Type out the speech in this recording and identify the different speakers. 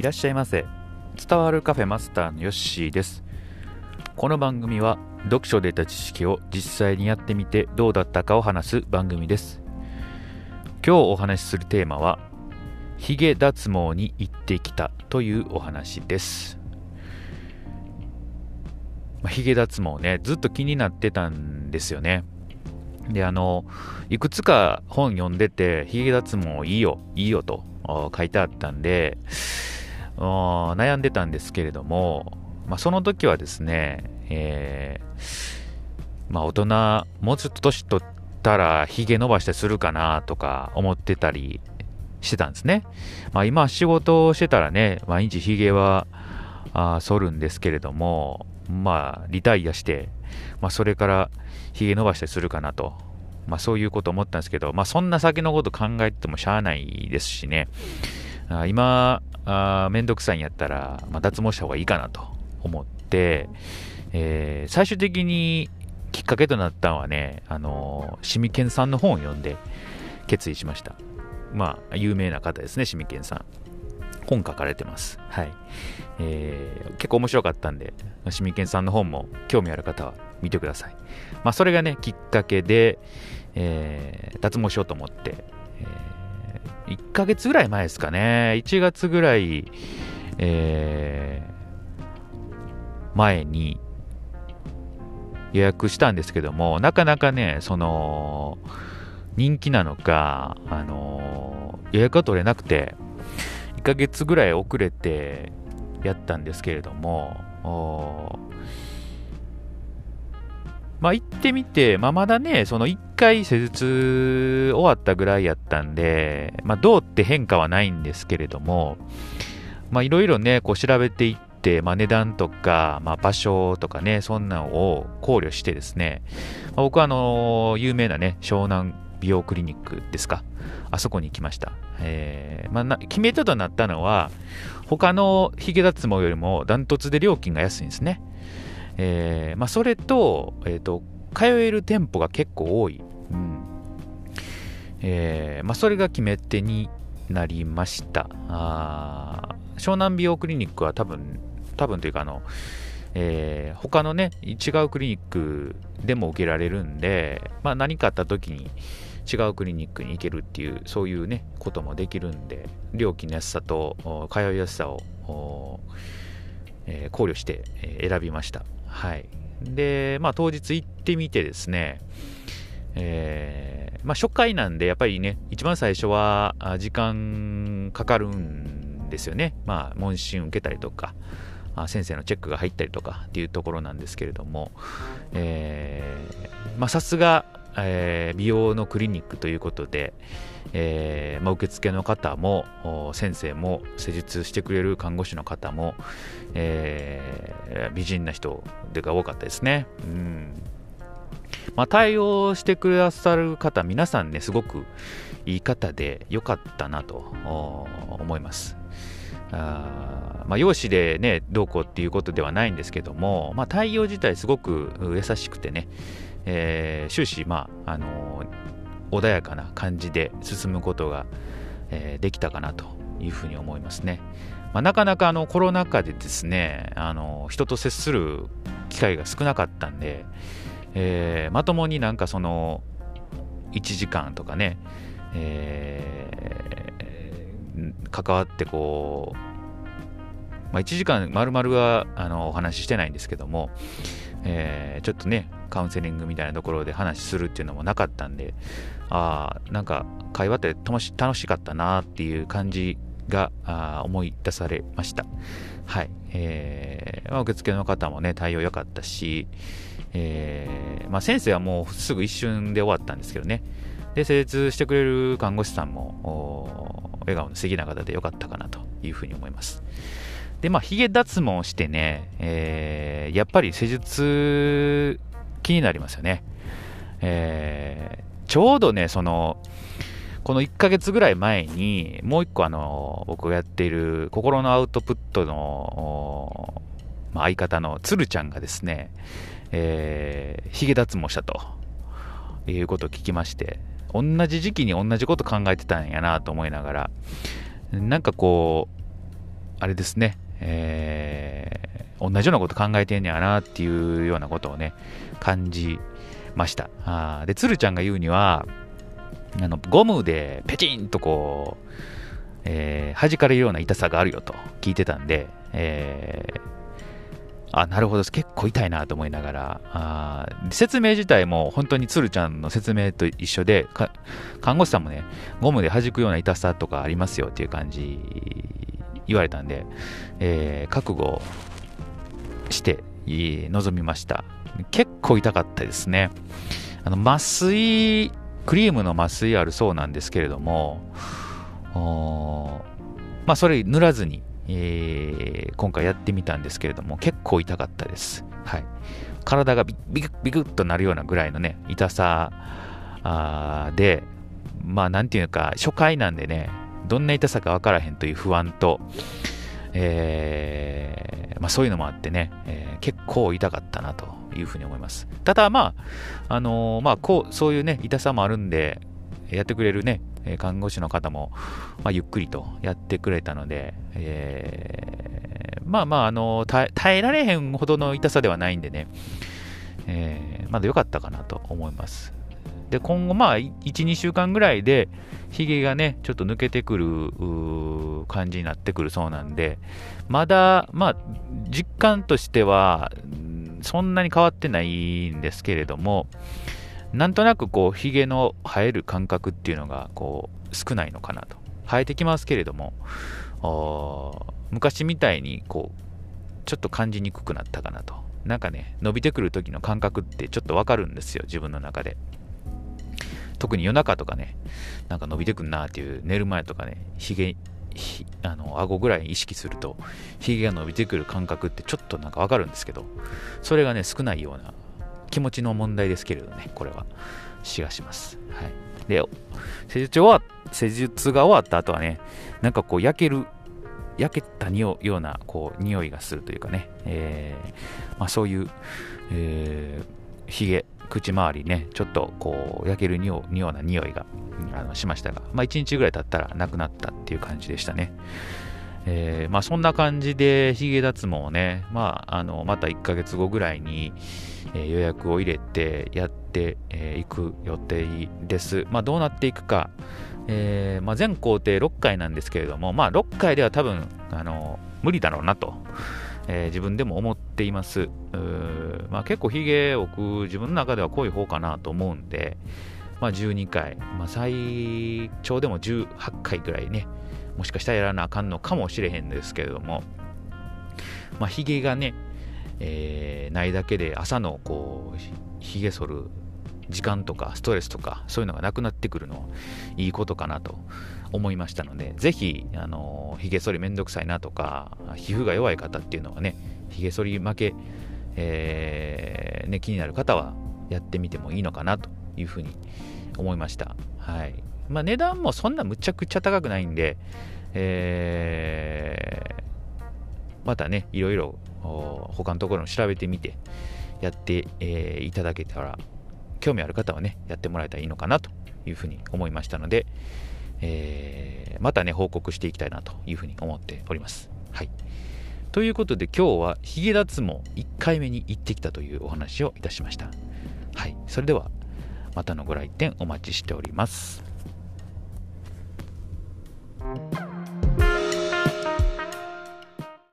Speaker 1: いらっしゃいませ。伝わるカフェマスターのヨッシーです。この番組は読書で得た知識を実際にやってみてどうだったかを話す番組です。今日お話しするテーマはヒゲ脱毛に行ってきたというお話です。ヒゲ脱毛ねずっと気になってたんですよね。であのいくつか本読んでてヒゲ脱毛いいよいいよと書いてあったんで悩んでたんですけれども、まあ、その時はですね、えー、まあ、大人もうちょっと年取ったらヒゲ伸ばしてするかなとか思ってたりしてたんですね、まあ、今仕事をしてたらね毎日ヒゲはあ剃るんですけれどもまあリタイアして、まあ、それからヒゲ伸ばしたりするかなと。まあ、そういうこと思ったんですけど、まあ、そんな先のこと考えてもしゃあないですしね、あ今あ、めんどくさいんやったら、まあ、脱毛した方がいいかなと思って、えー、最終的にきっかけとなったのはね、あのー、シミケンさんの本を読んで決意しました。まあ、有名な方ですね、シミケンさん。本書かれてます。はい。えー、結構面白かったんで、シミケンさんの本も興味ある方は見てください。まあ、それがね、きっかけで、えー、脱毛しようと思って、えー、1ヶ月ぐらい前ですかね、1月ぐらい、えー、前に予約したんですけども、なかなかね、その、人気なのか、あのー、予約が取れなくて、1ヶ月ぐらい遅れてやったんですけれども、まあ行ってみて、まあまだね、その1回施術終わったぐらいやったんで、まあどうって変化はないんですけれども、まあいろいろね、こう調べていって、まあ値段とか、まあ場所とかね、そんなんを考慮してですね、まあ、僕はあの、有名なね、湘南美容クリニックですか。あそこに行きました。えー、まあな、決め手となったのは、他のヒゲ脱毛よりもダントツで料金が安いんですね。えー、まあ、それと、えっ、ー、と、通える店舗が結構多い。うん。えー、まあ、それが決め手になりました。あ湘南美容クリニックは多分、多分というか、あの、えー、他のね、違うクリニックでも受けられるんで、まあ、何かあった時に違うクリニックに行けるっていう、そういうね、こともできるんで、料金の安さと通いやすさを、え、考慮して、選びました。はい。で、まあ当日行ってみてですね、えー、まあ初回なんでやっぱりね、一番最初は時間かかるんですよね。まあ問診受けたりとか、先生のチェックが入ったりとかっていうところなんですけれども、さすが、美容のクリニックということで、えーまあ、受付の方も先生も施術してくれる看護師の方も、えー、美人な人が多かったですね。うんまあ、対応してくださる方皆さんねすごくいい方で良かったなと思います。あまあ、容姿でねどうこうっていうことではないんですけども、まあ、対応自体すごく優しくてね、えー、終始、まああのー、穏やかな感じで進むことが、えー、できたかなというふうに思いますね。まあ、なかなかあのコロナ禍でですね、あの人と接する機会が少なかったんで、えー、まともになんかその1時間とかね、えー、関わってこう、まあ、1時間丸々はあのお話ししてないんですけども、えー、ちょっとねカウンセリングみたいなところで話するっていうのもなかったんでああなんか会話って楽し楽しかったなっていう感じが思い出されました。はい。えー、ま、受付の方もね、対応良かったし、えー、まあ、先生はもうすぐ一瞬で終わったんですけどね。で、施術してくれる看護師さんも、笑顔の素敵な方で良かったかなというふうに思います。で、まあ、髭脱毛してね、えー、やっぱり施術気になりますよね。えー、ちょうどね、その、この1ヶ月ぐらい前に、もう一個あの、僕がやっている心のアウトプットの、まあ、相方のつるちゃんがですね、えー、髭脱毛したということを聞きまして、同じ時期に同じこと考えてたんやなと思いながら、なんかこう、あれですね、えー、同じようなこと考えてんねやなっていうようなことをね、感じました。あで、鶴ちゃんが言うには、あのゴムでペチンとこう、えー、弾かれるような痛さがあるよと聞いてたんで、えー、あ、なるほど、結構痛いなと思いながら、あ説明自体も本当に鶴ちゃんの説明と一緒で、看護師さんもね、ゴムで弾くような痛さとかありますよっていう感じ言われたんで、えー、覚悟して臨みました。結構痛かったですね。あの麻酔、クリームの麻酔あるそうなんですけれども、まあ、それ塗らずに、えー、今回やってみたんですけれども、結構痛かったです。はい。体がビクビクッとなるようなぐらいのね、痛さで、まあ、なんていうか、初回なんでね、どんな痛さか分からへんという不安と、えー、まあ、そういうのもあってね、えー、結構痛かったなというふうに思います。ただ、まあ、あのー、まあ、こう、そういうね、痛さもあるんで、やってくれるね、看護師の方も、まあ、ゆっくりとやってくれたので、えー、まあまあ、あの耐えられへんほどの痛さではないんでね、えー、まだ良かったかなと思います。で、今後、まあ、1、2週間ぐらいで、ヒゲがね、ちょっと抜けてくる感じになってくるそうなんで、まだ、まあ、実感としては、そんなに変わってないんですけれども、なんとなくこう、ヒゲの生える感覚っていうのが、こう、少ないのかなと。生えてきますけれども、昔みたいに、こう、ちょっと感じにくくなったかなと。なんかね、伸びてくる時の感覚ってちょっとわかるんですよ、自分の中で。特に夜中とかね、なんか伸びてくんなっていう、寝る前とかね、ヒゲ、あの、顎ぐらい意識すると、ヒゲが伸びてくる感覚ってちょっとなんかわかるんですけど、それがね、少ないような気持ちの問題ですけれどね、これは、死がします。はい。で、施術終わ施術が終わった後はね、なんかこう、焼ける、焼けたような、こう、匂いがするというかね、えー、まあ、そういう、えー、ヒゲ、口周りね、ちょっとこう、焼けるような匂いがあのしましたが、まあ、1日ぐらい経ったらなくなったっていう感じでしたね。えー、まあ、そんな感じで、ヒゲ脱毛をね、まあ、あの、また1ヶ月後ぐらいに、えー、予約を入れてやってい、く予定です。まあ、どうなっていくか、えーまあ、全工程6回なんですけれども、まあ、6回では多分、あの、無理だろうなと、えー、自分でも思っています。まあ、結構ヒゲ置く自分の中では濃い方かなと思うんで、まあ、12回、まあ、最長でも18回ぐらいね、もしかしたらやらなあかんのかもしれへんですけれども、まあ、ヒゲがね、えー、ないだけで朝のこう、ヒゲ剃る時間とかストレスとかそういうのがなくなってくるのいいことかなと思いましたので、ぜひ、あの、ヒゲ剃りめんどくさいなとか、皮膚が弱い方っていうのはね、ヒゲ剃り負け、えー、ね、気になる方はやってみてもいいのかなというふうに思いました。はい。まあ、値段もそんなむちゃくちゃ高くないんで、えー、またね、いろいろ他のところも調べてみて、やって、えー、いただけたら、興味ある方はね、やってもらえたらいいのかなというふうに思いましたので、えー、またね、報告していきたいなというふうに思っております。はい。ということで今日はヒゲ脱毛1回目に行ってきたというお話をいたしました。はい。それではまたのご来店お待ちしております。